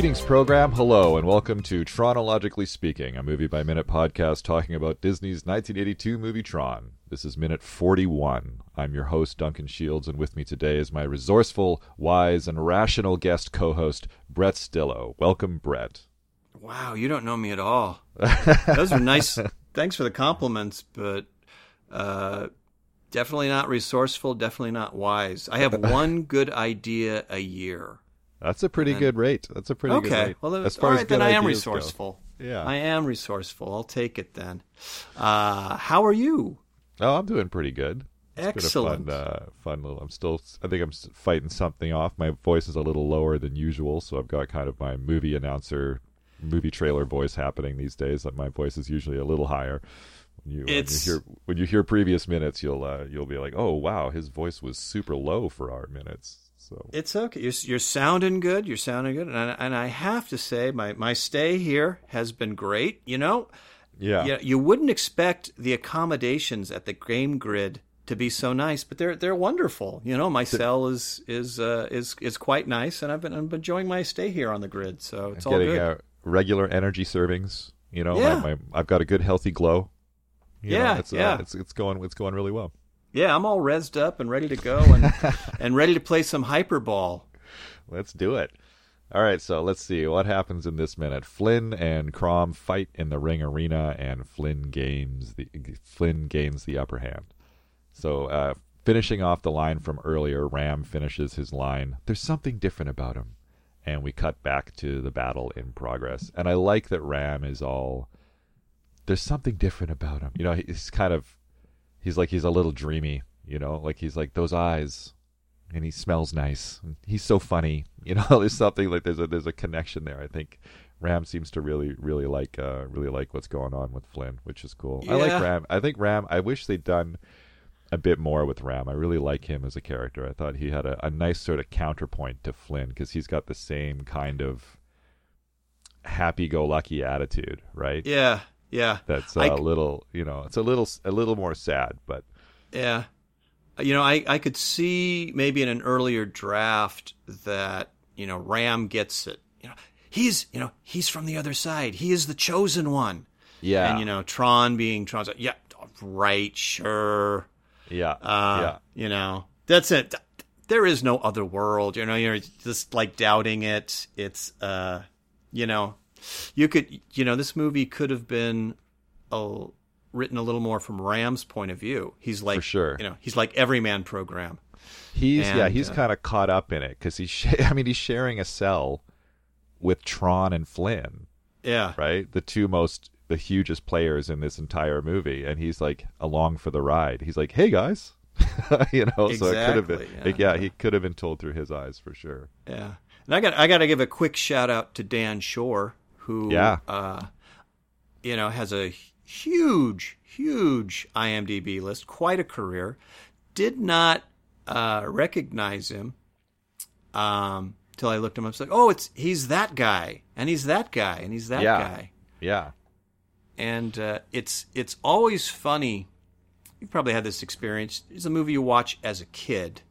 Greetings, program. Hello, and welcome to Tronologically Speaking, a movie by minute podcast talking about Disney's 1982 movie Tron. This is minute 41. I'm your host, Duncan Shields, and with me today is my resourceful, wise, and rational guest co host, Brett Stillo. Welcome, Brett. Wow, you don't know me at all. Those are nice. Thanks for the compliments, but uh, definitely not resourceful, definitely not wise. I have one good idea a year. That's a pretty And- good rate. That's a pretty good okay, rate. well, then, as far all as then I am ideas go. resourceful. Yeah. I am resourceful. I'll take it then. Uh, how are you? Oh, I'm doing pretty good. It's Excellent. been a fun, uh, fun little. I'm still. I think I'm fighting something off. My voice is a little lower than usual, so I've got kind of my movie announcer, movie trailer voice happening these days. Like, My voice is usually a little higher. When you, when you hear when you hear previous minutes, you'll uh, you'll be like, oh wow, his voice was super low for our minutes. So It's okay. You're, you're sounding good. You're sounding good, and I, and I have to say, my my stay here has been great. You know, yeah, Yeah, you wouldn't expect the accommodations at the game grid to be so nice, but they're they're wonderful. You know, my cell is is uh, is is quite nice, and I've been I'm enjoying my stay here on the grid, so it's all getting good. uh, regular energy servings. You know, Yeah. my, my, I've got a good healthy glow. You know, Yeah, uh, yeah. it's it's going it's going really well. Yeah, I'm all rezzed up and ready to go, and and ready to play some hyperball. Let's do it. All right, so let's see what happens in this minute. Flynn and Crom fight in the ring arena, and Flynn gains the Flynn gains the upper hand. So, uh, finishing off the line from earlier, Ram finishes his line. There's something different about him, and we cut back to the battle in progress. And I like that Ram is all. There's something different about him. You know, he's kind of. He's like he's a little dreamy. You know, like he's like those eyes and he smells nice. He's so funny. You know, there's something like there's a there's a connection there. I think Ram seems to really really like uh really like what's going on with Flynn, which is cool. I like Ram. I think Ram. I wish they'd done a bit more with Ram. I really like him as a character. I thought he had a, a nice sort of counterpoint to Flynn because he's got the same kind of happy-go-lucky attitude, right? Yeah, yeah, That's uh, I a c- little, you know, it's a little a little more sad, but yeah. You know, I I could see maybe in an earlier draft that you know Ram gets it. You know, he's you know he's from the other side. He is the chosen one. yeah, and you know Tron being Tron's like, yeah, right, sure, yeah, uh, yeah. you know that's it. There is no other world. You know, you're just like doubting it. It's uh, you know, you could you know this movie could have been a, written a little more from Ram's point of view. He's like For sure. you know he's like everyman program. He's yeah, he's uh, kind of caught up in it because he's. Sh- I mean, he's sharing a cell with Tron and Flynn, Yeah, right? The two most, the hugest players in this entire movie, and he's like along for the ride. He's like, "Hey guys," you know. So it could have been, Exactly, yeah. yeah. he could have been told through his eyes for sure. Yeah, and I got I got to give a quick shout out to Dan Shor, who Yeah. uh, you know has a huge huge IMDb list, quite a career. Did not uh, recognize him um, till I looked him up. It's like, oh, it's he's that guy, and he's that guy, and he's that Yeah. guy, Yeah, and uh, it's it's always funny. You've probably had this experience. It's a movie you watch as a kid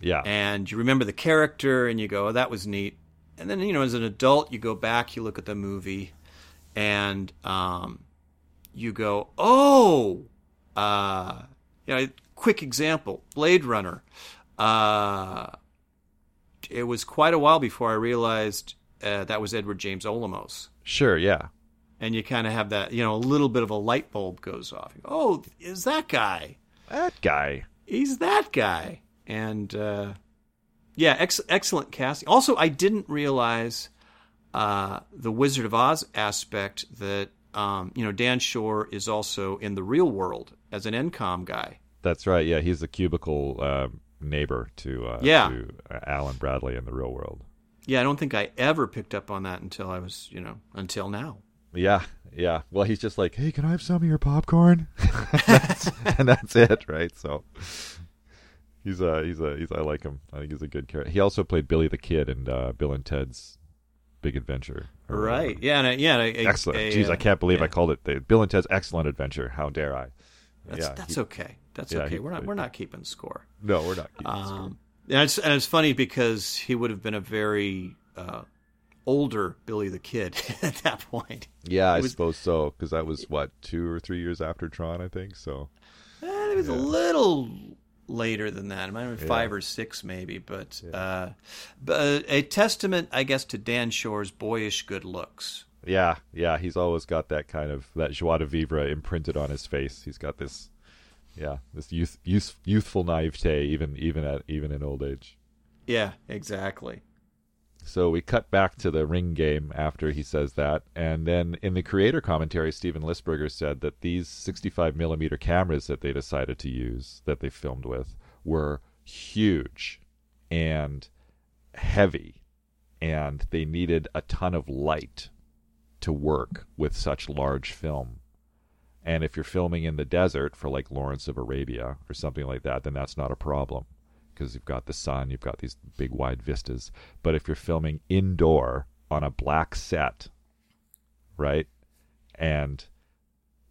yeah, and you remember the character and you go, oh, that was neat. And then, you know, as an adult, you go back, you look at the movie, and um, you go, oh, uh, you know, quick example Blade Runner. Uh, it was quite a while before I realized uh, that was Edward James Olmos. sure, yeah, And you kind of have that, you know, a little bit of a light bulb goes off. Go, oh, is that guy? that guy. he's that guy. And uh, yeah, ex- excellent casting. Also, I didn't realize uh, the Wizard of Oz aspect that um, you know Dan Shor is also in the real world as an ENCOM guy. That's right. Yeah, he's the cubicle uh, neighbor to uh, Yeah. to uh, Alan Bradley in the real world. Yeah, I don't think I ever picked up on that until I was you know until now. Yeah, yeah. Well, he's just like, "Hey, can I have some of your popcorn?" that's, and that's it, right? So he's a he's a he's I like him. I think he's a good character. He also played Billy the Kid in uh, Bill and Ted's Big Adventure. Right? whatever. Yeah, and a, yeah. and a- Excellent. a, Jeez, I can't believe I called it the Bill and Ted's Excellent Adventure. How dare I? That's, yeah, that's he- okay. That's yeah, okay. he We're not we're not keeping score. No, we're not. keeping score. Um, and it's and it's funny because he would have been a very uh, older Billy the Kid at that point. Yeah, I suppose so because that was what two or three years after Tron, I think. So Eh, it was a little later than that. It might have been five Yeah. or six, maybe. But, uh, but a testament, I guess, to Dan Shor's boyish good looks. yeah, yeah, he's always got that kind of that joie de vivre imprinted on his face. He's got this, yeah, this youth, youth youthful naivete even even at even in old age. Yeah, exactly. So we cut back to the ring game after he says that, and then in the creator commentary, Steven Lisberger said that these 65 millimeter cameras that they decided to use, that they filmed with, were huge and heavy, and they needed a ton of light to work with such large film. And if you're filming in the desert for like Lawrence of Arabia or something like that, then that's not a problem because you've got the sun, you've got these big wide vistas. But if you're filming indoor on a black set, right? And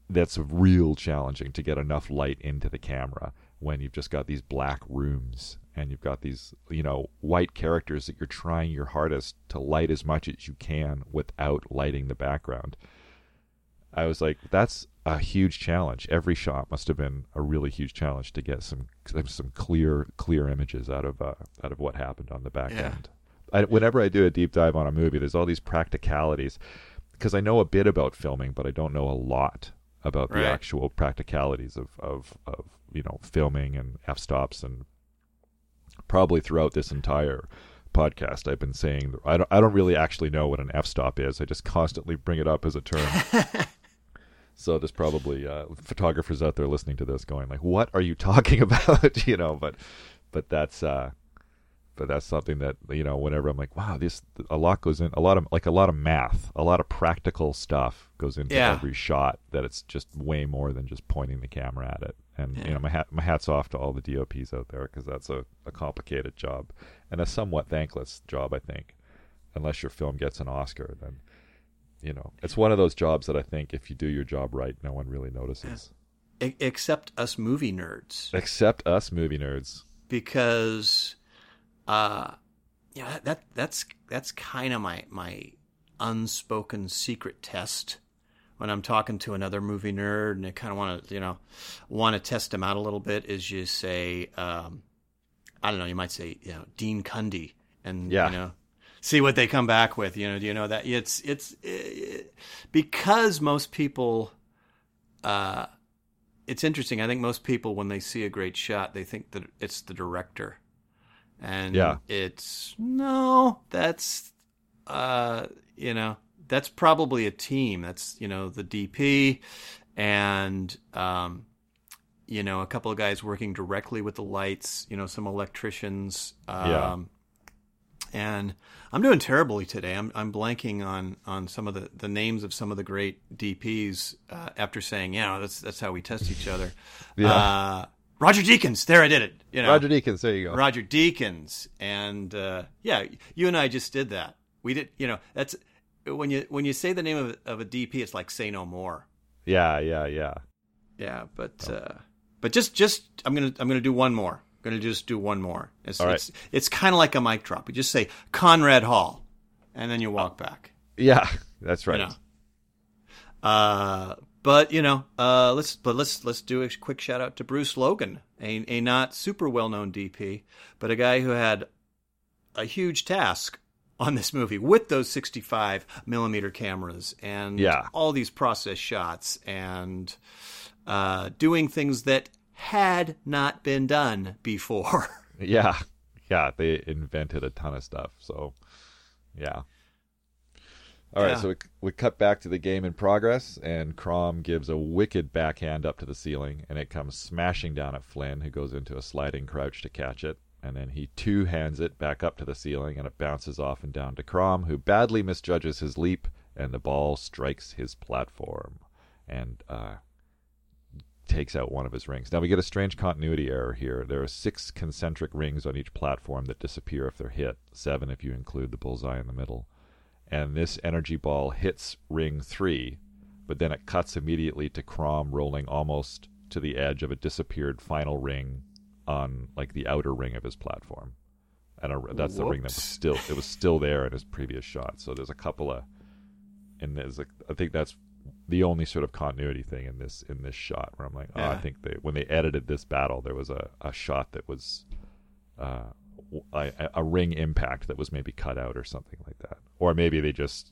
that's real challenging to get enough light into the camera when you've just got these black rooms and you've got these, you know, white characters that you're trying your hardest to light as much as you can without lighting the background. I was like, that's a huge challenge. Every shot must have been a really huge challenge to get some some clear clear images out of uh, out of what happened on the back Yeah. end. I, whenever I do a deep dive on a movie, there's all these practicalities because I know a bit about filming, but I don't know a lot about the actual practicalities of, of, of you know filming and f stops and probably throughout this entire podcast I've been saying I don't I don't really actually know what an f stop is. I just constantly bring it up as a term. so there's probably uh, photographers out there listening to this going like, "What are you talking about?" you know, but but that's uh but that's something that you know whenever i'm like wow this a lot goes in a lot of like a lot of math a lot of practical stuff goes into Yeah. every shot that it's just way more than just pointing the camera at it and you know my hat my hats off to all the dops out there because that's a, a complicated job and a somewhat thankless job i think unless your film gets an oscar then you know it's one of those jobs that i think if you do your job right no one really notices except us movie nerds. except us movie nerds because uh yeah that, that that's that's kind of my my unspoken secret test when I'm talking to another movie nerd and I kind of want to you know want to test them out a little bit is you say um I don't know you might say you know Dean Cundey and Yeah. you know see what they come back with you know do you know that it's it's it, because most people uh it's interesting. I think most people, when they see a great shot, they think that it's the director, and Yeah. it's no. That's uh, you know, that's probably a team. That's you know the DP, and um, you know a couple of guys working directly with the lights. You know, some electricians. Um, Yeah. And I'm doing terribly today. I'm I'm blanking on on some of the, the names of some of the great DPs uh, after saying, yeah, that's that's how we test each other. Yeah. Uh, Roger Deakins, there I did it. You know, roger deakins there you go Roger Deakins, and uh, yeah, you and I just did that. We did, you know, that's when you when you say the name of, of a DP, it's like say no more. yeah yeah yeah Yeah, but Oh. uh, but just just I'm gonna I'm gonna do one more. I'm gonna just do one more. It's right. it's, it's kind of like a mic drop. You just say Conrad Hall, and then you walk back. yeah that's right You know. Uh, but you know, uh, let's but let's let's do a quick shout out to Bruce Logan, a a not super well known DP, but a guy who had a huge task on this movie with those 65 millimeter cameras and Yeah. all these process shots and uh, doing things that had not been done before. Yeah, yeah, they invented a ton of stuff. So, yeah. All right, Yeah. so we, we cut back to the game in progress, and Crom gives a wicked backhand up to the ceiling, and it comes smashing down at Flynn, who goes into a sliding crouch to catch it. And then he two hands it back up to the ceiling, and it bounces off and down to Crom, who badly misjudges his leap, and the ball strikes his platform. And uh, takes out one of his rings. Now we get a strange continuity error here. There are six concentric rings on each platform that disappear if they're hit, seven if you include the bullseye in the middle. And this energy ball hits ring three, but then it cuts immediately to Crom rolling almost to the edge of a disappeared final ring on like the outer ring of his platform. And a, that's the ring that was still it was still there in his previous shot. So there's a couple of, and there's like I think that's the only sort of continuity thing in this in this shot where I'm like, oh, I think they when they edited this battle, there was a, a shot that was, uh, a, a ring impact that was maybe cut out or something like that, or maybe they just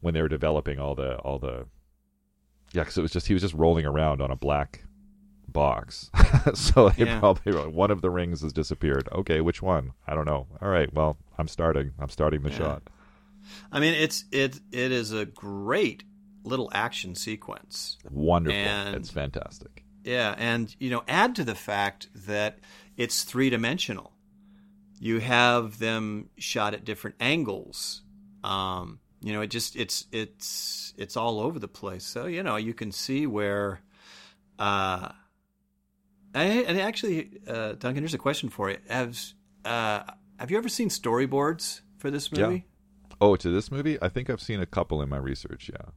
when they were developing all the all the, yeah, because it was just he was just rolling around on a black box. so they Yeah. probably one of the rings has disappeared. Okay, which one? I don't know. All right, well, I'm starting. I'm starting the Yeah. shot. I mean, it's it it is a great little action sequence. Wonderful. And- it's fantastic. Yeah, and you know, add to the fact that it's three dimensional. You have them shot at different angles. Um, you know, it just it's it's it's all over the place. So you know, you can see where. Uh, and actually, uh, Duncan, here's a question for you: Have uh, have you ever seen storyboards for this Yeah. movie? Oh, to this movie, I think I've seen a couple in my research. Yeah.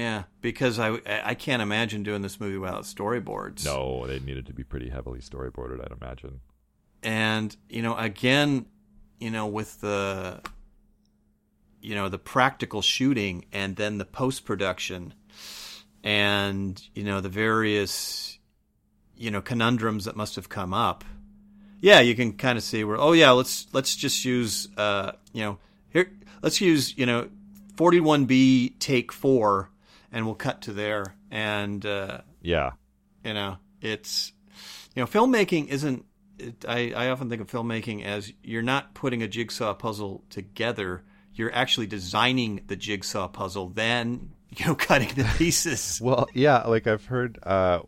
Yeah, because I I can't imagine doing this movie without storyboards. No, they needed to be pretty heavily storyboarded, I'd imagine. and you know again you know with the you know the practical shooting and then the post production and you know the various you know conundrums that must have come up yeah you can kind of see where oh yeah let's let's just use uh you know here let's use you know 41b take 4 and we'll cut to there and uh Yeah. you know, it's you know, filmmaking isn't. It, I I often think of filmmaking as you're not putting a jigsaw puzzle together. You're actually designing the jigsaw puzzle, then you know, cutting the pieces. Well, yeah, like I've heard uh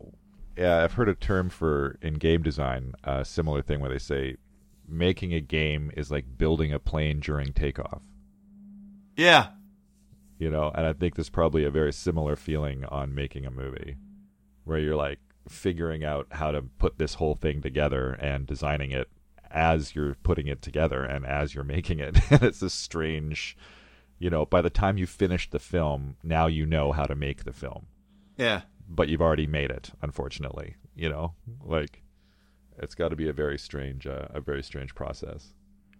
yeah, I've heard a term for in game design, a similar thing where they say making a game is like building a plane during takeoff. yeah, you know? And i think there's probably a very similar feeling on making a movie where you're like figuring out how to put this whole thing together and designing it as you're putting it together and as you're making it. And it's this strange you know by the time you finish the film now you know how to make the film. Yeah, but you've already made it unfortunately you know? Like it's got to be a very strange uh, a very strange process.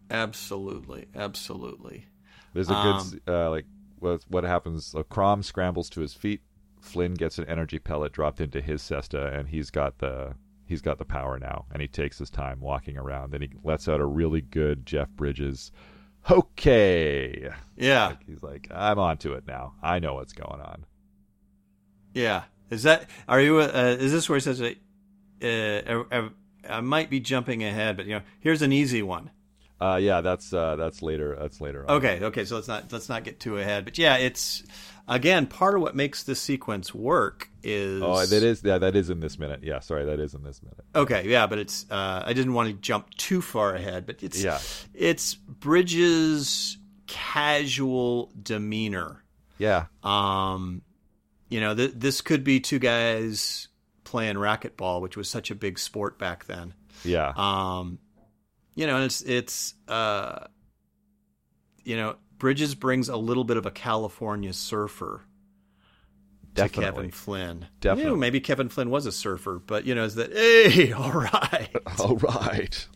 Absolutely, absolutely. There's a Um, good uh, like what what happens. Uh, Crom scrambles to his feet. Flynn gets an energy pellet dropped into his cesta, and he's got the he's got the power now. And he takes his time walking around. Then he lets out a really good Jeff Bridges. Okay, Yeah, like, he's like, I'm onto it now. I know what's going on. yeah. Is that? Are you? Uh, is this where he says? Uh, uh, uh, I might be jumping ahead, but you know, here's an easy one. Uh, yeah, that's uh, that's later. That's later. On. Okay, okay, so let's not let's not get too ahead. But yeah, it's again part of what makes this sequence work is Oh, that is yeah, that is in this minute. Yeah, sorry, that is in this minute. okay, yeah, but it's uh, I didn't want to jump too far ahead, but it's Yeah. it's Bridges' casual demeanor. Yeah, Um, you know, th- this could be two guys playing racquetball, which was such a big sport back then. yeah, Um, you know, and it's it's uh, you know, Bridges brings a little bit of a California surfer to definitely. Kevin Flynn. Definitely. You know, maybe Kevin Flynn was a surfer, but you know, is that hey, all right, All right,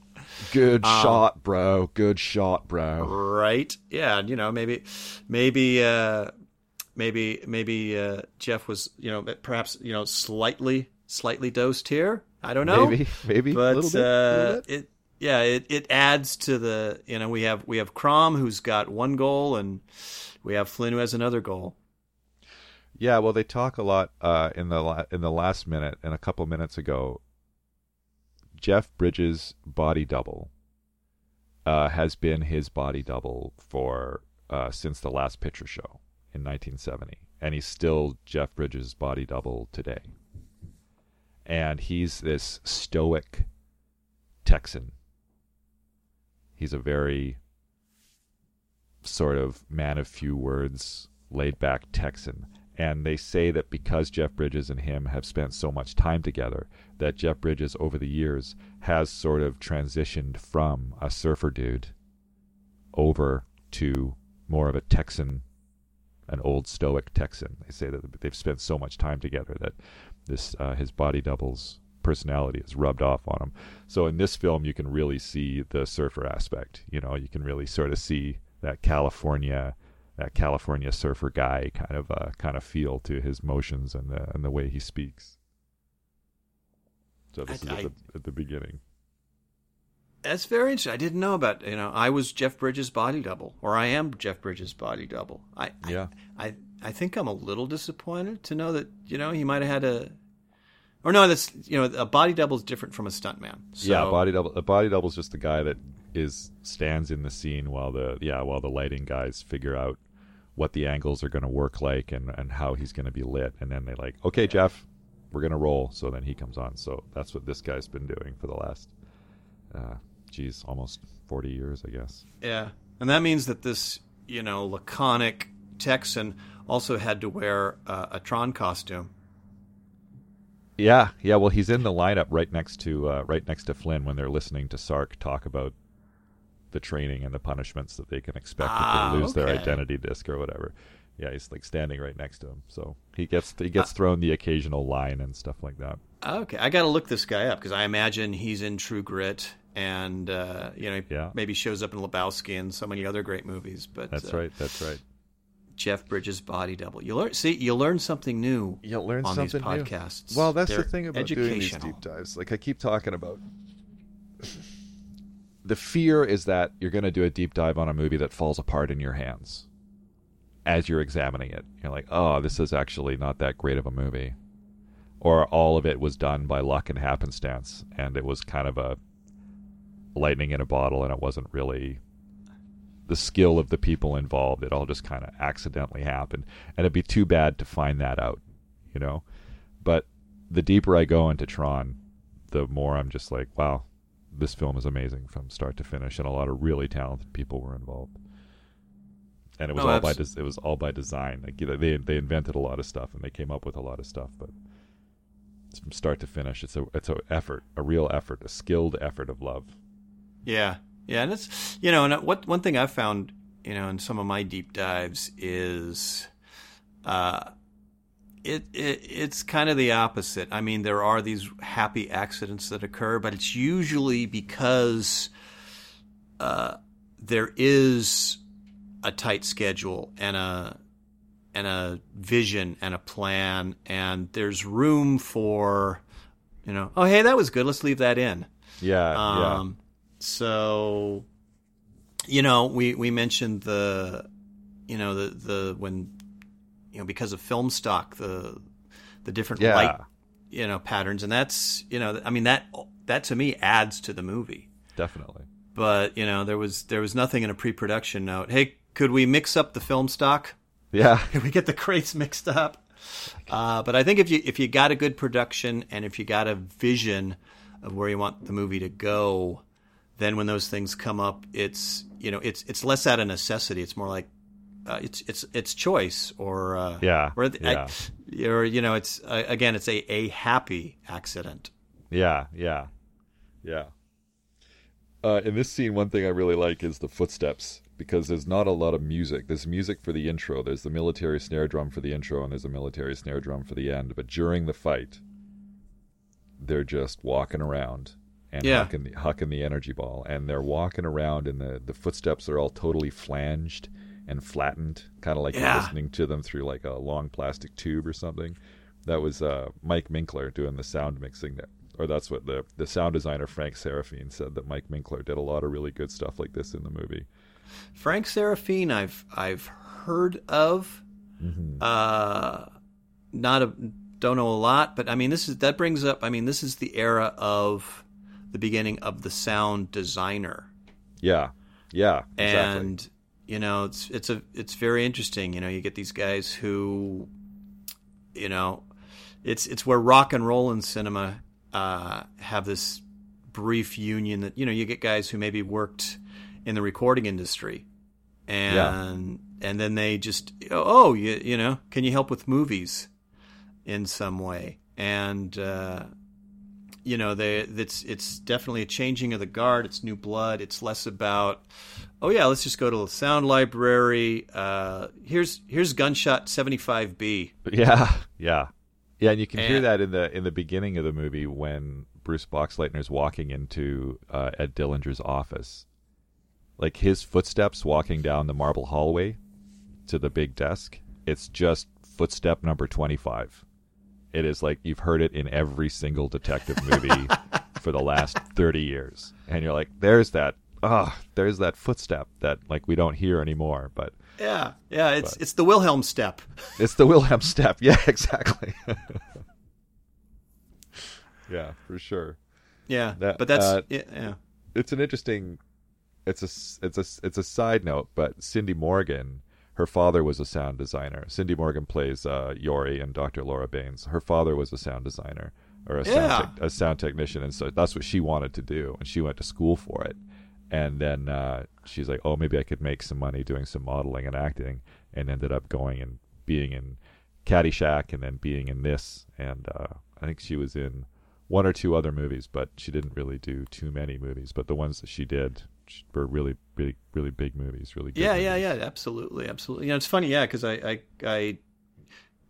good Um, shot, bro. Good shot, bro. right? Yeah, and, you know, maybe, maybe, uh, maybe, maybe uh, Jeff was, you know, perhaps you know, slightly, slightly dosed here. I don't know. Maybe, maybe but a little bit. uh, it yeah it, it adds to the you know we have we have Crom who's got one goal and we have Flynn who has another goal. Yeah, well, they talk a lot uh, in the la- in the last minute and a couple minutes ago. Jeff Bridges' body double uh, has been his body double for uh, since the last picture show in 1970, and he's still Jeff Bridges' body double today. And he's this stoic Texan. He's a very sort of man of few words, laid back Texan. And they say that because Jeff Bridges and him have spent so much time together, that Jeff Bridges over the years has sort of transitioned from a surfer dude over to more of a Texan, an old stoic Texan. They say that they've spent so much time together that this uh, his body double's personality is rubbed off on him. So in this film, you can really see the surfer aspect. You know, you can really sort of see that California, that California surfer guy kind of uh, kind of feel to his motions and the and the way he speaks. So this I- is at I- the, at the beginning. That's very interesting. I didn't know about you know I was Jeff Bridges' body double, or I am Jeff Bridges' body double. I I- Yeah. I, I think I'm a little disappointed to know that you know he might have had a, or no, that's you know a body double is different from a stuntman. So, yeah, body double. A body double is just the guy that is stands in the scene while the yeah while the lighting guys figure out what the angles are going to work like and and how he's going to be lit, and then they like, okay, Jeff, we're going to roll. So then he comes on. So that's what this guy's been doing for the last, uh, geez, almost forty years, I guess. Yeah, and that means that this you know laconic Texan also had to wear uh, a Tron costume. Yeah, yeah. Well, he's in the lineup right next to uh, right next to Flynn when they're listening to Sark talk about the training and the punishments that they can expect Ah, if they lose their identity disc or whatever. Yeah, he's like standing right next to him, so he gets he gets thrown the occasional line and stuff like that. Okay, I got to look this guy up because I imagine he's in True Grit, and uh, you know, Yeah. maybe shows up in Lebowski and so many other great movies. But That's uh, right. That's right. Jeff Bridges' body double. You learn, see, you learn something new. You'll learn on these something new. podcasts. Well, that's They're the thing about doing these deep dives. Like I keep talking about, the fear is that you're going to do a deep dive on a movie that falls apart in your hands as you're examining it. You're like, oh, this is actually not that great of a movie, or all of it was done by luck and happenstance, and it was kind of a lightning in a bottle, and it wasn't really the skill of the people involved. It all just kind of accidentally happened, and it'd be too bad to find that out, you know. But the deeper I go into Tron, the more I'm just like, wow, this film is amazing from start to finish, and a lot of really talented people were involved. And it was Oh, all by des- it was all by design. Like they they invented a lot of stuff and they came up with a lot of stuff, but it's from start to finish, it's a it's a effort, a real effort, a skilled effort of love. Yeah, yeah, and it's you know, and what one thing I've found, you know, in some of my deep dives is, uh, it, it it's kind of the opposite. I mean, there are these happy accidents that occur, but it's usually because, uh, there is a tight schedule and a and a vision and a plan, and there's room for, you know, oh hey, that was good. Let's leave that in. Yeah, Um, so, you know, we, we mentioned the, you know, the, the, when, you know, because of film stock, the, the different yeah, light, you know, patterns. And that's, you know, I mean, that, that to me adds to the movie. definitely. But, you know, there was, there was nothing in a pre production note. Hey, could we mix up the film stock? Yeah, Could we get the crates mixed up? Uh, but I think if you if you got a good production and if you got a vision of where you want the movie to go, then when those things come up, it's you know it's it's less out of necessity. It's more like uh, it's it's it's choice or uh, Yeah, or, yeah. I, or you know it's uh, again it's a a happy accident. Yeah, yeah, yeah. Uh, in this scene, one thing I really like is the footsteps because there's not a lot of music. There's music for the intro. There's the military snare drum for the intro, and there's a military snare drum for the end. But during the fight, they're just walking around and Yeah. hucking, the, hucking the energy ball, and they're walking around, and the the footsteps are all totally flanged and flattened, kind of like Yeah. you're listening to them through like a long plastic tube or something. That was uh, Mike Minkler doing the sound mixing there. Or that's what the the sound designer Frank Serafine said that Mike Minkler did a lot of really good stuff like this in the movie. Frank Serafine, I've I've heard of. Uh, not a don't know a lot, but I mean this is that brings up. I mean this is the era of the beginning of the sound designer, Yeah, yeah, exactly. and you know it's it's a it's very interesting. You know you get these guys who, you know, it's it's where rock and roll and cinema uh, have this brief union that you know you get guys who maybe worked in the recording industry and and then they just oh you you know can you help with movies in some way and uh, you know they it's it's definitely a changing of the guard it's new blood it's less about oh yeah let's just go to the sound library uh, here's here's gunshot 75b yeah, yeah, Yeah, and you can hear that in the in the beginning of the movie when Bruce Boxleitner's walking into uh, Ed Dillinger's office. Like his footsteps walking down the marble hallway to the big desk. It's just footstep number twenty five. It is like you've heard it in every single detective movie for the last thirty years, and you're like, "There's that, ah, there's that footstep that like we don't hear anymore." But Yeah, yeah. It's it's the Wilhelm step. It's the Wilhelm step. Yeah, exactly. yeah, for sure. Yeah, That- but that's uh, yeah, yeah. It's an interesting. It's a it's a it's a side note, but Cindy Morgan, her father was a sound designer. Cindy Morgan plays uh, Yori and Dr. Laura Baines. Her father was a sound designer or a sound Yeah. tech- a sound technician, and so that's what she wanted to do, and she went to school for it. And then uh, she's like, "Oh, maybe I could make some money doing some modeling and acting," and ended up going and being in Caddyshack, and then being in this. And uh, I think she was in one or two other movies, but she didn't really do too many movies. But the ones that she did were really, really, really big movies. Really, good Yeah, yeah, movies. yeah, absolutely, absolutely. You know, it's funny, yeah, because I, I, I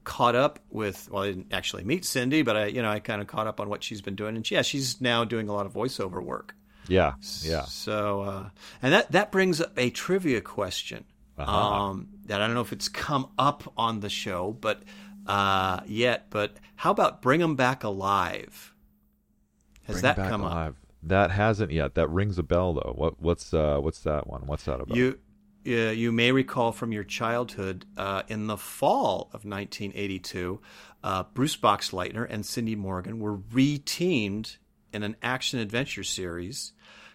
caught up with. Well, I didn't actually meet Cindy, but I, you know, I kind of caught up on what she's been doing, and yeah, she's now doing a lot of voiceover work. yeah, yeah. So, uh, and that that brings up a trivia question. Uh-huh. Um, that I don't know if it's come up on the show, but uh, yet. But how about bring them Back Alive? Has Bring that Back come up? That hasn't yet. That rings a bell though. What what's uh what's that one? What's that about? You, uh, you may recall from your childhood uh, in the fall of 1982, uh, Bruce Boxleitner and Cindy Morgan were re-teamed in an action adventure series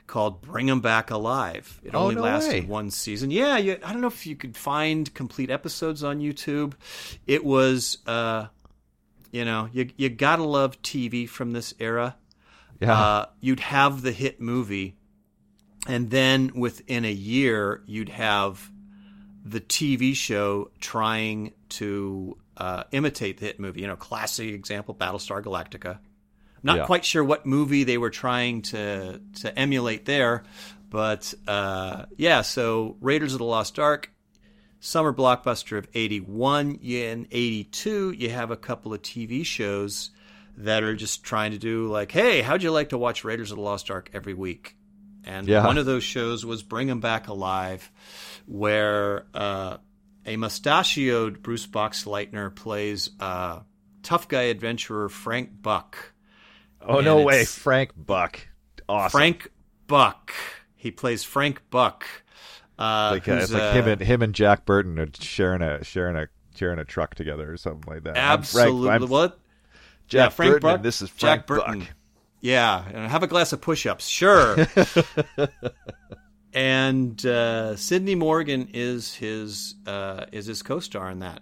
called Bring 'Em Back Alive. It Oh, only no lasted way. one season. Yeah, you, I don't know if you could find complete episodes on YouTube. It was, uh, you know, you you gotta love TV from this era yeah. uh, you'd have the hit movie, and then within a year, you'd have the TV show trying to uh, imitate the hit movie. You know, classic example, Battlestar Galactica. Not Yeah. quite sure what movie they were trying to to emulate there, but uh, yeah. So Raiders of the Lost Ark, summer blockbuster of '81. In '82, you have a couple of TV shows that are just trying to do like, hey, how'd you like to watch Raiders of the Lost Ark every week? And Yeah. one of those shows was Bring 'Em Back Alive, where uh, a mustachioed Bruce Boxleitner plays uh, tough guy adventurer Frank Buck. oh and no way, Frank Buck. Awesome. Frank Buck. He plays Frank Buck. Uh, like uh, it's like uh, him and him and Jack Burton are sharing a sharing a sharing a truck together or something like that. I'm Frank- absolutely I'm what? Jack yeah, Frank Burton, Buck. this is Jack Frank Burton. Buck. Yeah, and have a glass of push-ups, sure. and uh, Cindy Morgan is his uh, is his co-star in that.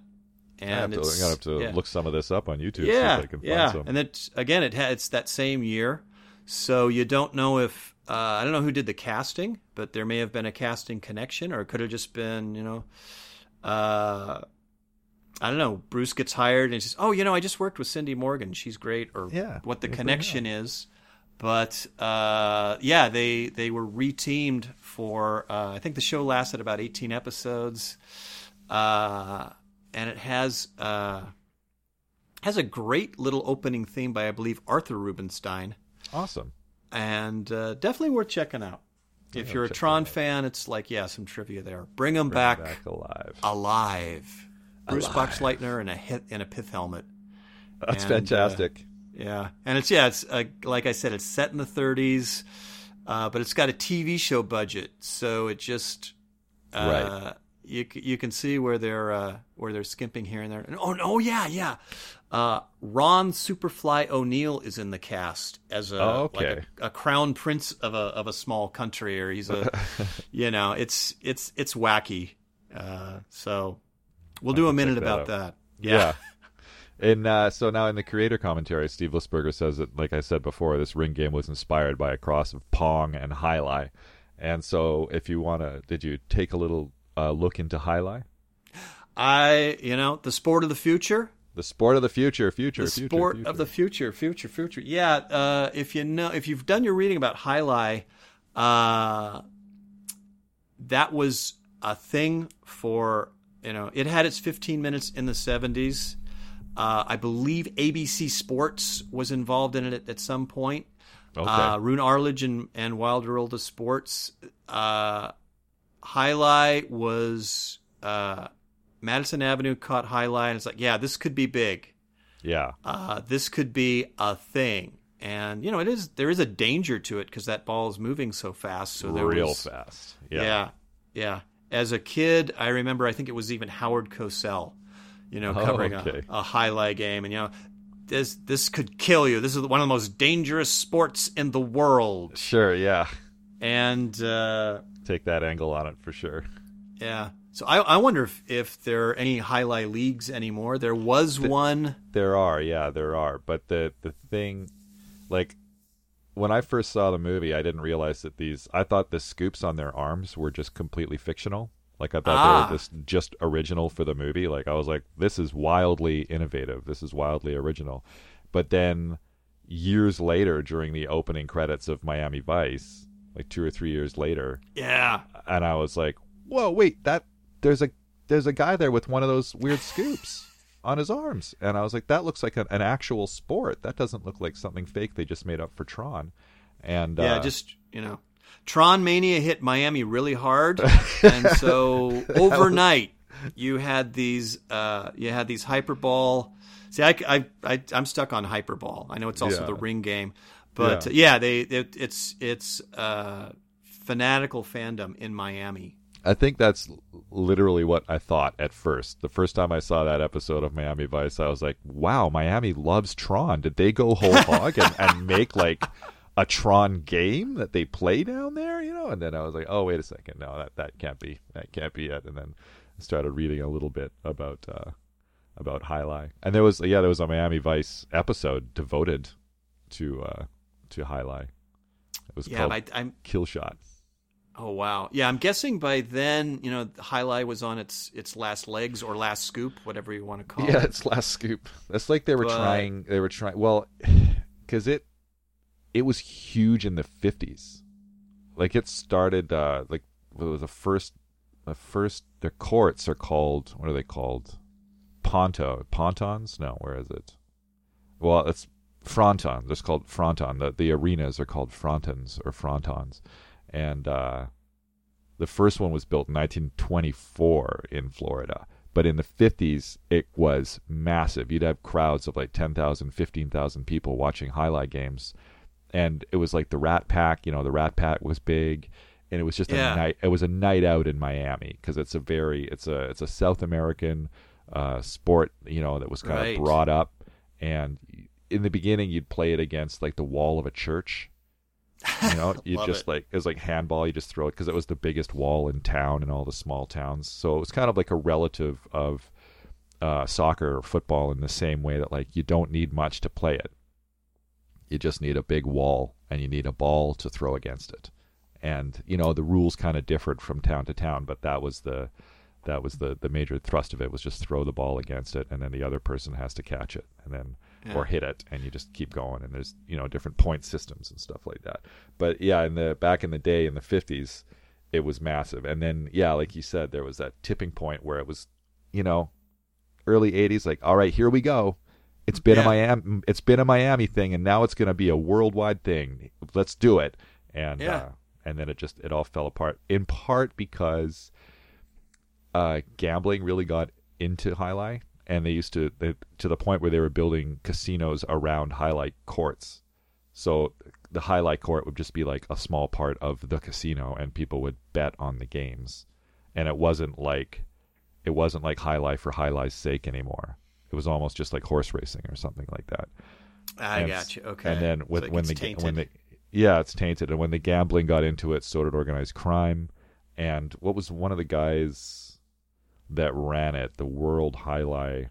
And I have to, I have to yeah. look some of this up on YouTube. see yeah, if I can yeah, find some. and it's again, it it's that same year, so you don't know if uh, I don't know who did the casting, but there may have been a casting connection, or it could have just been you know, uh, I don't know. Bruce gets hired and says, "Oh, you know, I just worked with Cindy Morgan. She's great," or Yeah, what the yeah, bring it connection is. But uh, yeah, they they were reteamed for. Uh, I think the show lasted about eighteen episodes, uh, and it has uh, has a great little opening theme by I believe Arthur Rubinstein, awesome. and uh, definitely worth checking out. If you're a Tron fan, it's like yeah, some trivia there. Bring them Bring back, back alive. alive. Bruce. Boxleitner in a hit in a pith helmet. That's and, uh, fantastic. Yeah, and it's yeah, it's uh, like I said, it's set in the 30s, uh, but it's got a TV show budget, so it just uh, Right. You you can see where they're uh, where they're skimping here and there. And, oh no, yeah, yeah. Uh, Ron Superfly O'Neal is in the cast as a Oh, like okay. a, a crown prince of a of a small country, or he's a you know, it's it's it's wacky. Uh, so we'll do a minute that about out. that. Yeah. And uh, so now in the creator commentary, Steve Lisberger says that, like I said before, this ring game was inspired by a cross of Pong and Jai alai. And so, if you want to, did you take a little uh, look into Jai alai? I you know the sport of the future. The sport of the future, future, the future, sport future. of the future, future, future. Yeah, uh, if you know, if you've done your reading about Jai alai, uh, that was a thing for you know. It had its 15 minutes in the 70s. Uh, I believe ABC Sports was involved in it at, at some point. Okay. Uh, Roone Arledge and, and Wild World of Sports. Uh, Jai alai was uh, Madison Avenue caught Jai alai. And it's like, yeah, this could be big. yeah. Uh, this could be a thing. And you know, it is. There is a danger to it because that ball is moving so fast. So there Real was, fast. yeah. Yeah. yeah, As a kid, I remember. I think it was even Howard Cosell, you know, Oh, covering okay. a, a jai alai game, and you know, this this could kill you. This is one of the most dangerous sports in the world. Sure. Yeah. And uh, Take that angle on it for sure. yeah, so I, I wonder if, if there are any jai alai leagues anymore. There was one. There are, yeah, there are. But the the thing, like, when I first saw the movie, I didn't realize that these. I thought the scoops on their arms were just completely fictional. Like I thought Ah. they were just just original for the movie. Like I was like, this is wildly innovative. This is wildly original. But then years later, during the opening credits of Miami Vice, like two or three years later, Yeah, and I was like, "Whoa, wait! That there's a there's a guy there with one of those weird scoops on his arms," and I was like, "That looks like an, an actual sport. That doesn't look like something fake they just made up for Tron." And yeah, uh, just you know, Tron Mania hit Miami really hard, and so overnight you had these uh, you had these hyperball. See, I, I, I am stuck on hyperball. I know it's also Yeah. the ring game, but Yeah. uh, yeah, they it, it's it's uh, fanatical fandom in Miami. I think that's literally what I thought at first. The first time I saw that episode of Miami Vice, I was like, "Wow, Miami loves Tron. Did they go whole hog and, and make like a Tron game that they play down there?" You know? And then I was like, "Oh, wait a second, no, that that can't be. That can't be it." And then I started reading a little bit about uh, about Jai alai, and there was yeah, there was a Miami Vice episode devoted to uh, to Jai alai. It was Yeah, called I, I'm. Kill Shot. Oh wow. Yeah, I'm guessing by then, you know, Jai alai was on its its last legs or last scoop, whatever you want to call yeah, it. Yeah, it's last scoop. That's like they were But- trying. They were trying. Well, because it it was huge in the fifties. Like it started. Uh, like it was the first. The first. Their courts are called. What are they called? Ponto. Pontons? No. Where is it? Well, it's frontons. It's called fronton. The the arenas are called frontons or frontons, and uh, the first one was built in 1924 in Florida. But in the 50s, it was massive. You'd have crowds of like 10,000, 15,000 people watching jai alai games. And it was like the Rat Pack, you know, the Rat Pack was big. And it was just Yeah. a night. It was a night out in Miami because it's a very, it's a, it's a South American uh, sport, you know, that was kind Right. of brought up. And in the beginning, you'd play it against like the wall of a church. You know, you just it. like it was like handball. You just throw it because it was the biggest wall in town in all the small towns. So it was kind of like a relative of uh, soccer or football in the same way that like you don't need much to play it. You just need a big wall and you need a ball to throw against it. And you know the rules kind of differed from town to town, but that was the that was the the major thrust of it was just throw the ball against it and then the other person has to catch it and then or hit it and you just keep going and there's you know different point systems and stuff like that. But yeah in the back in the day in the 50s it was massive. And then yeah like you said there was that tipping point where it was you know early 80s like all right here we go. It's been a miami it's been a miami thing and now it's going to be a worldwide thing. Let's do it. And Yeah. uh, and then it just it all fell apart in part because uh, gambling really got into jai alai and they used to they, to the point where they were building casinos around jai alai courts so the jai alai court would just be like a small part of the casino and people would bet on the games and it wasn't like it wasn't like jai alai for jai alai's sake anymore it was almost just like horse racing or something like that I and, got you. Okay. and then with, it when the tainted. when the yeah, it's tainted. And when the gambling got into it, so did organized crime. And what was one of the guys that ran it, the World Jai Alai?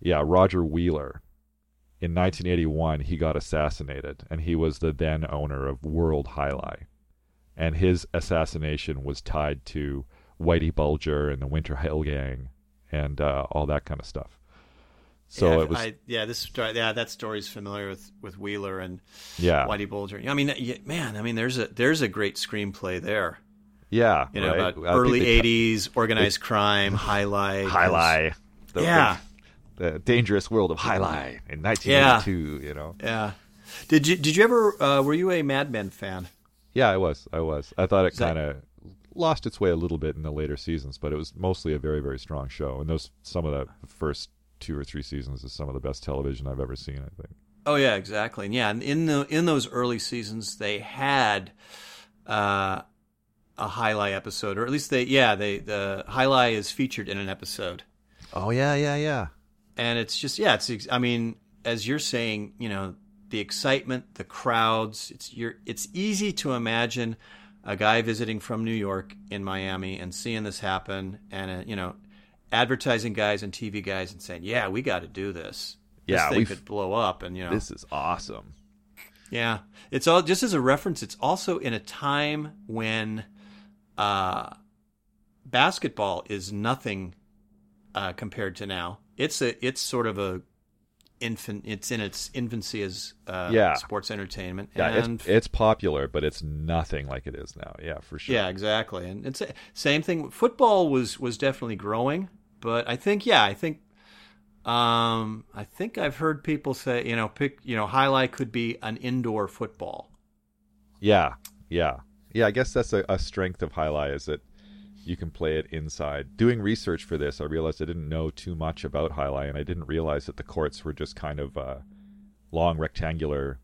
Yeah, Roger Wheeler. In 1981, he got assassinated, and he was the then owner of World Jai Alai. And his assassination was tied to Whitey Bulger and the Winter Hill Gang and uh, all that kind of stuff. So yeah, it was, I, yeah, this story, yeah, that story's familiar with with Wheeler and yeah, Whitey Bulger. I mean, man, I mean, there's a there's a great screenplay there. Yeah, You know, right? about I early they- '80s organized crime jai alai. highlight. The Yeah. big- the dangerous world of High jai alai in 1982. You know. Yeah. Did you did you ever uh, were you a Mad Men fan? Yeah, I was. I was. I thought it kind of lost its way a little bit in the later seasons, but it was mostly a very, very strong show. And those some of the first two or three seasons is some of the best television I've ever seen. I think. Oh yeah, exactly. And yeah, and in the in those early seasons, they had uh, a jai alai episode, or at least they yeah they the jai alai is featured in an episode, Oh yeah, yeah, yeah. and it's just yeah it's I mean as you're saying you know the excitement, the crowds. It's you're it's easy to imagine a guy visiting from New York in Miami and seeing this happen, and uh, you know advertising guys and TV guys and saying yeah we got to do this. Yeah, this thing we've- could blow up, and you know This is awesome. Yeah, it's all just as a reference. It's also in a time when uh, basketball is nothing uh, compared to now. It's a it's sort of a infant. It's in its infancy as uh, Yeah. sports entertainment. Yeah, and it's it's popular, but it's nothing like it is now. Yeah, for sure. yeah, exactly. And it's same thing. Football was was definitely growing, but I think yeah, I think. Um, I think I've heard people say, you know, pick, you know, jai alai could be an indoor football. Yeah, yeah, yeah. I guess that's a, a strength of Jai alai is that you can play it inside. Doing research for this, I realized I didn't know too much about Jai alai, and I didn't realize that the courts were just kind of uh, long rectangular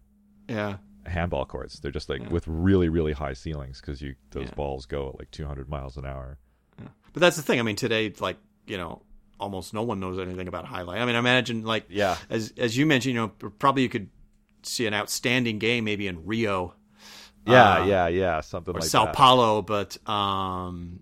Yeah. handball courts. They're just like Yeah. with really, really high ceilings because you those Yeah. balls go at like 200 miles an hour. But that's the thing. I mean, today, like you know, almost no one knows anything about jai alai. I mean, I imagine like Yeah. as as you mentioned, you know, probably you could see an outstanding game maybe in Rio Yeah, Uh, yeah, yeah, something or like Sao that. Paulo, but um,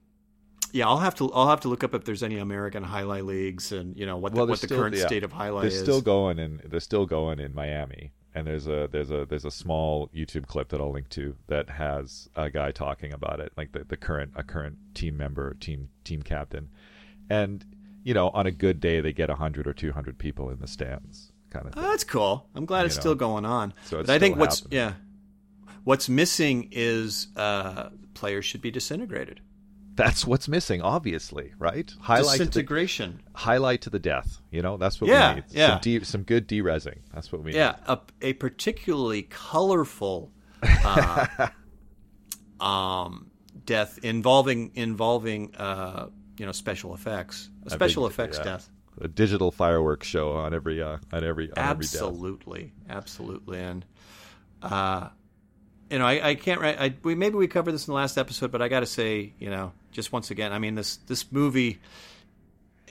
yeah, I'll have to I'll have to look up if there's any American jai alai leagues and you know what the, Well, what the still- current yeah. state of jai alai they're is. still going in they're still going in Miami and there's a there's a there's a small YouTube clip that I'll link to that has a guy talking about it like the, the current a current team member team team captain and you know on a good day they get 100 or 200 people in the stands kind of Oh, that's cool. I'm glad You it's know. still going on. So it's but I think still what's yeah, what's missing is uh, players should be disintegrated. that's what's missing obviously right jai alai to the, Disintegration. jai alai to the death you know that's what Yeah, we need yeah. some de- some good de-resing that's what we Yeah, need a, a particularly colorful uh, um, death involving involving uh, you know special effects, a special big- effects yeah. death. a digital fireworks show on every uh, on every on every death. Absolutely, absolutely, and uh, you know, I, I can't. write- I we maybe we covered this in the last episode, but I got to say, you know, just once again, I mean this this movie,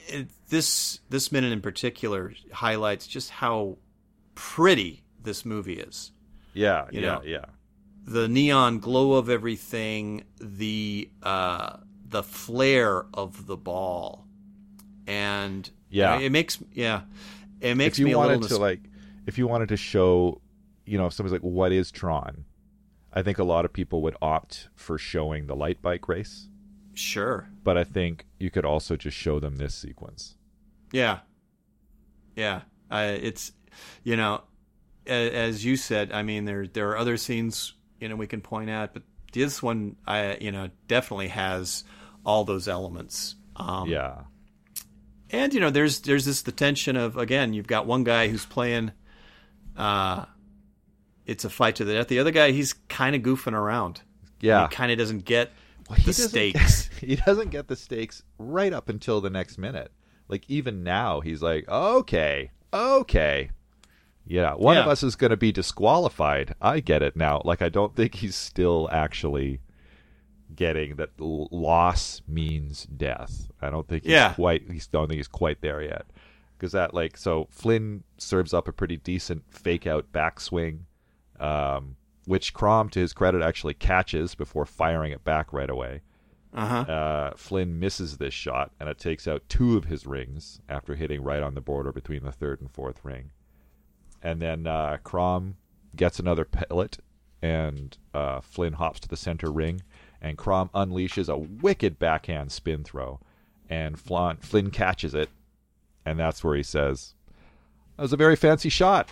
it, this this minute in particular highlights just how pretty this movie is. yeah You yeah know. yeah the neon glow of everything, the uh, the flare of the ball, and Yeah. it makes yeah, it makes if you me wanted to like if you wanted to show you know if somebody's like what is tron i think a lot of people would opt for showing the light bike race. Sure, but i think you could also just show them this sequence. Yeah, yeah. Uh, it's you know, a- as you said, I mean there there are other scenes you know we can point out, but this one I you know definitely has all those elements. Um, yeah. And you know there's there's this the tension of again you've got one guy who's playing uh it's a fight to the death. The other guy he's kind of goofing around. Yeah. He kind of doesn't get Well, the doesn't stakes. get- he doesn't get the stakes right up until the next minute. Like even now he's like okay okay. Yeah one of us is going to be disqualified. I get it now. Like i don't think he's still actually getting that l- loss means death. I don't think he's Yeah. quite he's don't think he's quite there yet. Because that like so flynn serves up a pretty decent fake out backswing um, which crom to his credit actually catches before firing it back right away uh-huh uh, Flynn misses this shot, and it takes out two of his rings after hitting right on the border between the third and fourth ring. And then uh, Crom gets another pellet, and uh, Flynn hops to the center ring, and Crom unleashes a wicked backhand spin throw, and Flynn catches it, and that's where he says, "That was a very fancy shot."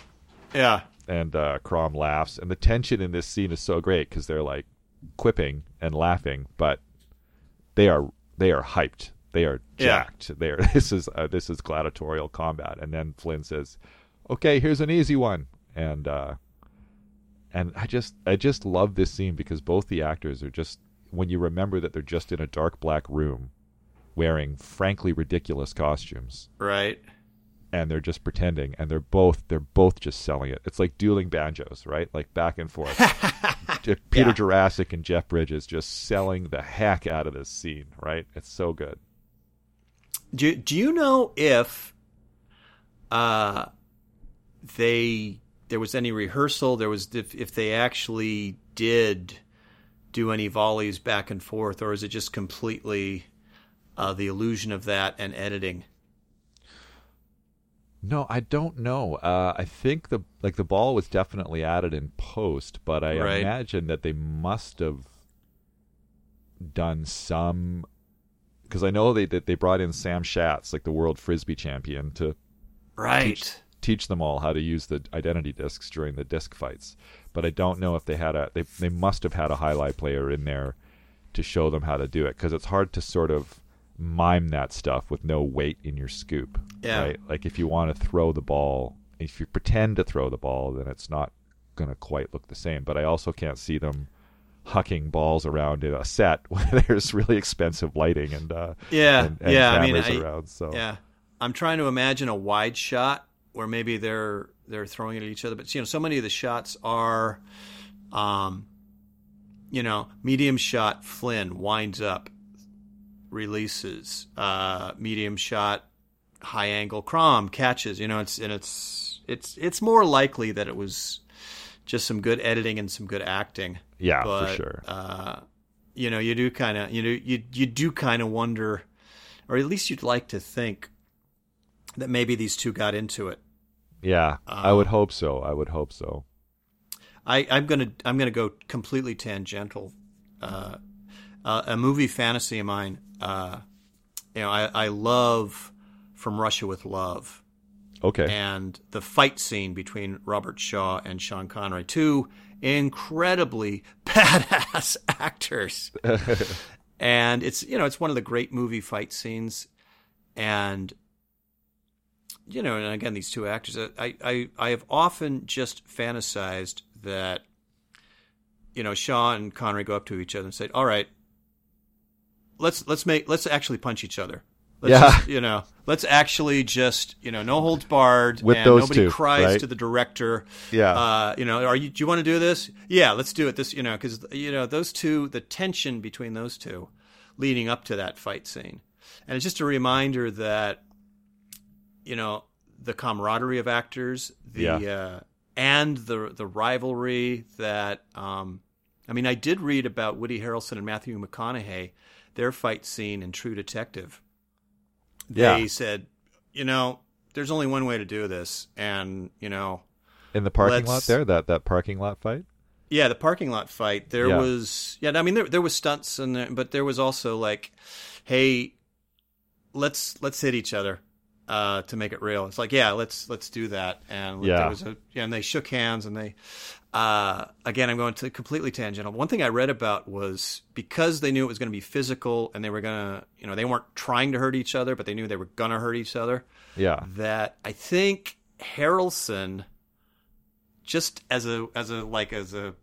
yeah and uh, Crom laughs, and the tension in this scene is so great because they're like quipping and laughing, but they are they are hyped. They are Yeah. jacked. They are. This is uh, this is gladiatorial combat. And then Flynn says, "Okay, here's an easy one." And uh, and I just I just love this scene because both the actors are just when you remember that they're just in a dark black room wearing frankly ridiculous costumes Right. And they're just pretending and they're both they're both just selling it. It's like dueling banjos, right? Like back and forth. Peter Yeah. Jurasik and Jeff Bridges just selling the heck out of this scene, right? It's so good. Do Do you know if uh they there was any rehearsal? There was if if they actually did do any volleys back and forth, or is it just completely uh, the illusion of that and editing? No, I don't know. Uh, I think the like the ball was definitely added in post, but I Right. imagine that they must have done some because I know they that they brought in Sam Schatz, like the world frisbee champion, to Right. teach them all how to use the identity discs during the disc fights. But I don't know if they had a they they must have had a jai alai player in there to show them how to do it because it's hard to sort of mime that stuff with no weight in your scoop. Yeah. Right? Like if you want to throw the ball, if you pretend to throw the ball, then it's not going to quite look the same. But I also can't see them hucking balls around in a set where there's really expensive lighting and uh Yeah. and, and yeah. I mean, cameras I, around. So Yeah, I'm trying to imagine a wide shot where maybe they're they're throwing it at each other, but you know, so many of the shots are, um, you know, medium shot. Flynn winds up, releases. Uh, medium shot, high angle. Crom catches. You know, it's and it's it's it's more likely that it was just some good editing and some good acting. yeah, but, for sure. Uh, you know, you do kind of you know you you do kind of wonder, or at least you'd like to think that maybe these two got into it. Yeah, I Um, would hope so. I would hope so. I, I'm gonna I'm gonna go completely tangential. Uh, uh, a movie fantasy of mine. Uh, you know, I, I love From Russia with Love Okay. and the fight scene between Robert Shaw and Sean Connery, two incredibly badass actors. and it's you know it's one of the great movie fight scenes, and you know, and again these two actors, I I I have often just fantasized that you know Shaw and Connery go up to each other and say, "All right, let's let's make let's actually punch each other." Let's Yeah. just, you know, let's actually just, you know, no holds barred. With and those nobody two, cries right? to the director. Yeah. Uh, you know, are you, do you want to do this? Yeah, let's do it. This, you know, because, you know, those two, the tension between those two leading up to that fight scene. And it's just a reminder that, you know, the camaraderie of actors, the, Yeah. uh, and the, the rivalry that, um, I mean, I did read about Woody Harrelson and Matthew McConaughey, their fight scene in True Detective they Yeah. said, you know, there's only one way to do this, and you know, In the parking lot there, that that parking lot fight. yeah, the parking lot fight. There Yeah. was, yeah, I mean, there there was stunts, and there, but there was also like, hey, let's let's hit each other uh, to make it real. It's like, yeah, let's let's do that, and Yeah. there was a, yeah, and they shook hands, and they. Uh, again, I'm going to completely tangential. One thing I read about was because they knew it was going to be physical, and they were going to, you know, they weren't trying to hurt each other, but they knew they were going to hurt each other. Yeah. that I think Harrelson just as a as a like as a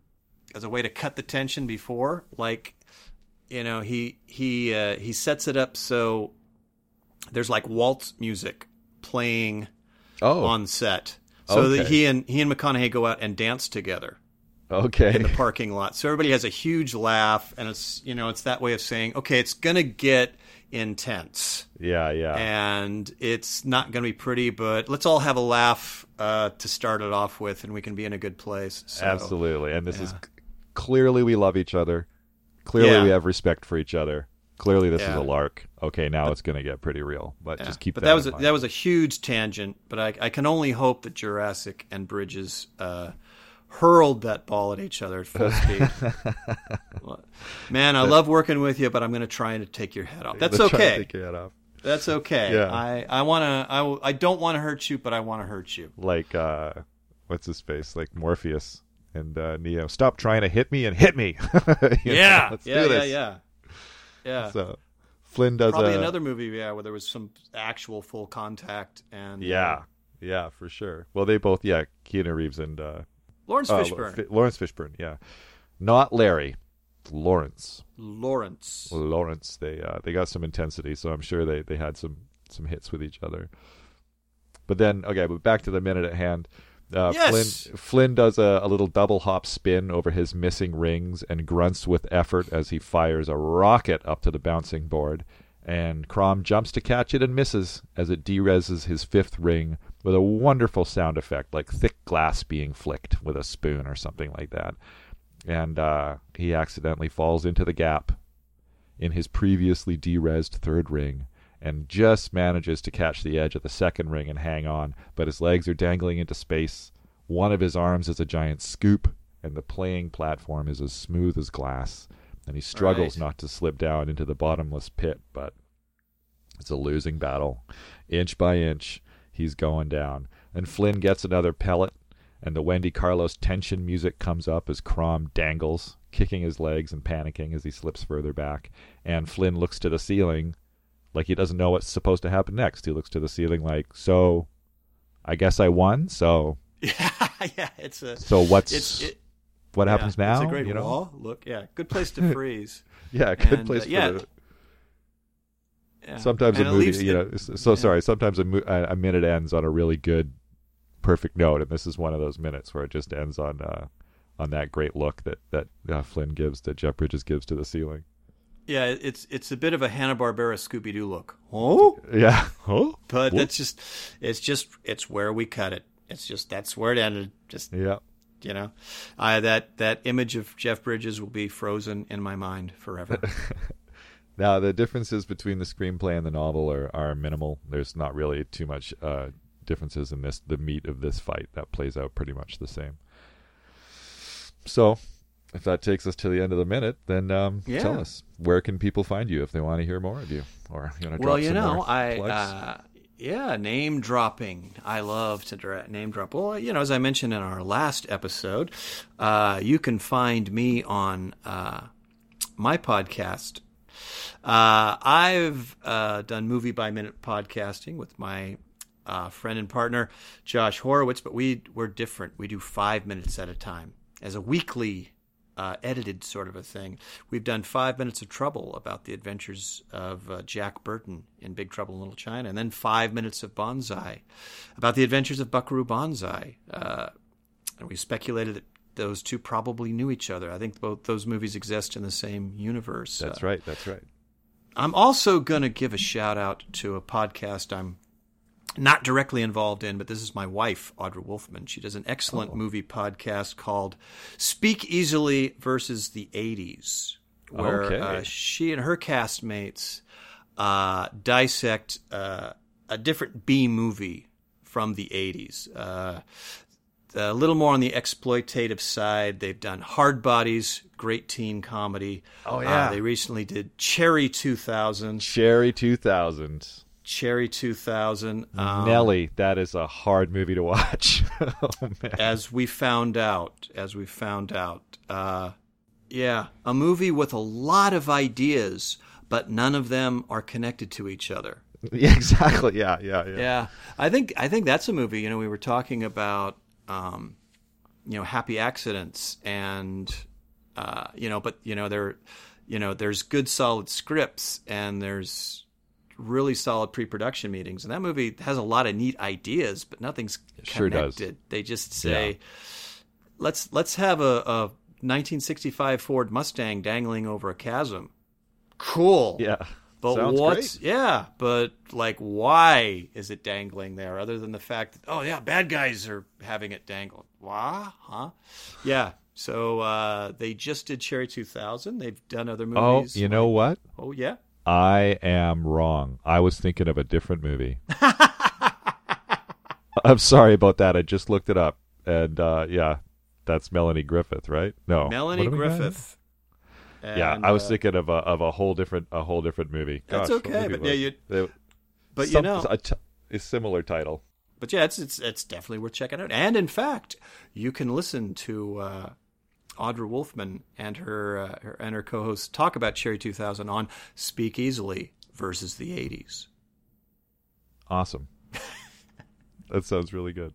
as a way to cut the tension before like you know he he uh, he sets it up so there's like waltz music playing Oh. on set so that Okay. he and he and McConaughey go out and dance together okay. in the parking lot. So everybody has a huge laugh, and it's you know it's that way of saying, okay, it's gonna get intense yeah. Yeah. and it's not going to be pretty, but let's all have a laugh uh, to start it off with, and we can be in a good place. So, Absolutely. And this is yeah. c- clearly we love each other. Clearly Yeah. we have respect for each other. Clearly this is a lark. Okay, now it's going to get pretty real. But yeah. just keep but that. that was a, that was a huge tangent. But I, I can only hope that Jurasik and Bridges uh, hurled that ball at each other at full speed. Man, I love working with you, but I'm going to try and take your head off. That's Let's try to okay. take your head off. That's okay. Yeah. I, I want to. I, I don't want to hurt you, but I want to hurt you. Like uh what's his face? Like Morpheus and uh Neo. Stop trying to hit me and hit me. Know, Yeah. let's yeah, yeah, yeah. Yeah. So Flynn does Probably a, another movie, yeah, where there was some actual full contact and uh, Yeah, yeah, for sure. Well, they both, yeah, Keanu Reeves and uh, Lawrence uh, Fishburne, Fi- Lawrence Fishburne, yeah, not Larry, Lawrence, Lawrence. Lawrence. They uh, they got some intensity, so I'm sure they they had some some hits with each other. But then, okay, but back to the minute at hand. Uh, Yes! Flynn Flynn does a, a little double hop spin over his missing rings and grunts with effort as he fires a rocket up to the bouncing board. And Crom jumps to catch it and misses as it dereses his fifth ring with a wonderful sound effect, like thick glass being flicked with a spoon or something like that. And uh, he accidentally falls into the gap in his previously deresed third ring and just manages to catch the edge of the second ring and hang on, but his legs are dangling into space. One of his arms is a giant scoop, and the playing platform is as smooth as glass. And he struggles Right. not to slip down into the bottomless pit, but it's a losing battle. Inch by inch, he's going down. And Flynn gets another pellet, and the Wendy Carlos tension music comes up as Crom dangles, kicking his legs and panicking as he slips further back. And Flynn looks to the ceiling like he doesn't know what's supposed to happen next. He looks to the ceiling like, so I guess I won. So Yeah, yeah, it's a so what's it's it, what yeah, happens now? It's a great you know? wall. Look, yeah, good place to freeze. Yeah, good And, place uh, for yeah. the, Yeah. sometimes And a movie, you know, so yeah. sorry. Sometimes a, mo- a minute ends on a really good, perfect note, and this is one of those minutes where it just ends on uh, on that great look that that uh, Flynn gives, that Jeff Bridges gives to the ceiling. Yeah, it's it's a bit of a Hanna Barbera Scooby Doo look. Oh, Yeah. Oh. but that's just it's just it's where we cut it. It's just that's where it ended. Just Yeah. you know, uh, that that image of Jeff Bridges will be frozen in my mind forever. Now the differences between the screenplay and the novel are, are minimal. There's not really too much uh, differences in this. The meat of this fight that plays out pretty much the same. So, if that takes us to the end of the minute, then um, Yeah. tell us where can people find you if they want to hear more of you, or you want to well, drop you some know, I uh, yeah, name dropping. I love to name drop. Well, you know, as I mentioned in our last episode, uh, you can find me on uh, my podcast. Uh, I've uh, done movie by minute podcasting with my uh, friend and partner Josh Horowitz, but we we're different. We do five minutes at a time as a weekly uh, edited sort of a thing. We've done Five Minutes of Trouble about the adventures of uh, Jack Burton in Big Trouble in Little China, and then Five Minutes of Bonsai about the adventures of Buckaroo Banzai. Uh, and we speculated that those two probably knew each other. I think both those movies exist in the same universe. That's Uh, right. That's right. I'm also going to give a shout out to a podcast I'm not directly involved in, but this is my wife, Audra Wolfman. She does an excellent movie podcast called Speak Easily versus the 80s, where Okay. uh, she and her castmates uh, dissect uh, a different B movie from the 80s. Uh, a little more on the exploitative side. They've done Hard Bodies, great teen comedy. Oh, Uh, yeah. they recently did Cherry 2000. Cherry 2000. Cherry 2000. Um, Nelly, that is a hard movie to watch. oh. As we found out, as we found out. Uh, yeah, a movie with a lot of ideas, but none of them are connected to each other. Yeah, exactly. Yeah, yeah, yeah. Yeah, I think I think that's a movie. You know, we were talking about, um, you know, happy accidents, and uh, you know, but you know, there, you know, there's good solid scripts, and there's really solid pre-production meetings, and that movie has a lot of neat ideas, but nothing's sure does. They just say, let's let's have a, a 1965 Ford Mustang dangling over a chasm. Cool. Yeah. But Sounds what's great. yeah, but like why is it dangling there other than the fact that oh yeah, bad guys are having it dangled. Why? Huh? Yeah. So uh, they just did Cherry 2000. They've done other movies. Oh, movies. you know what? Oh yeah. I am wrong. I was thinking of a different movie. I'm sorry about that. I just looked it up, and uh, yeah, that's Melanie Griffith, right? No, Melanie What am I going- Griffith. Yeah, I was uh, thinking of a of a whole different a whole different movie. That's Gosh, what okay, movie but was yeah, you- They- but you know, a, t- a similar title. but yeah, it's it's it's definitely worth checking out. And in fact, you can listen to uh, Audra Wolfman and her, uh, her and her co-host talk about Cherry 2000 on Speak Easily versus the 80s. Awesome. that sounds really good.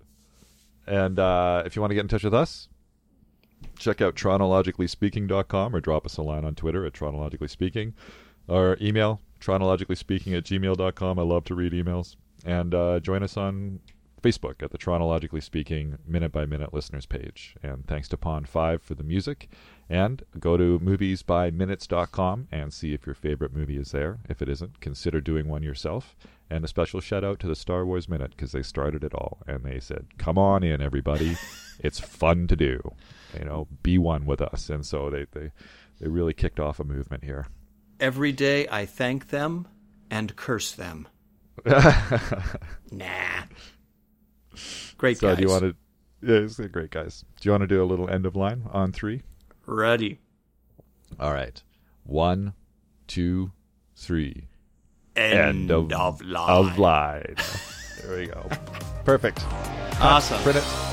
And uh, if you want to get in touch with us, check out chronologicallyspeaking.com or drop us a line on Twitter at chronologicallyspeaking or email chronologicallyspeaking at gmail.com. I love to read emails. And uh, join us on Facebook at the Chronologically Speaking Minute by Minute Listeners page. And thanks to Pond 5 for the music. And go to moviesbyminutes.com and see if your favorite movie is there. If it isn't, consider doing one yourself. And a special shout out to the Star Wars Minute because they started it all. And they said, come on in, everybody. it's fun to do. You know, be one with us. And so they, they, they really kicked off a movement here. Every day I thank them and curse them. nah. Great so guys. do you want to? Yeah, it's great guys. Do you want to do a little end of line on three? Ready. All right. One, two, three. End, of, line. Of line. there we go. Perfect. Awesome. Print it.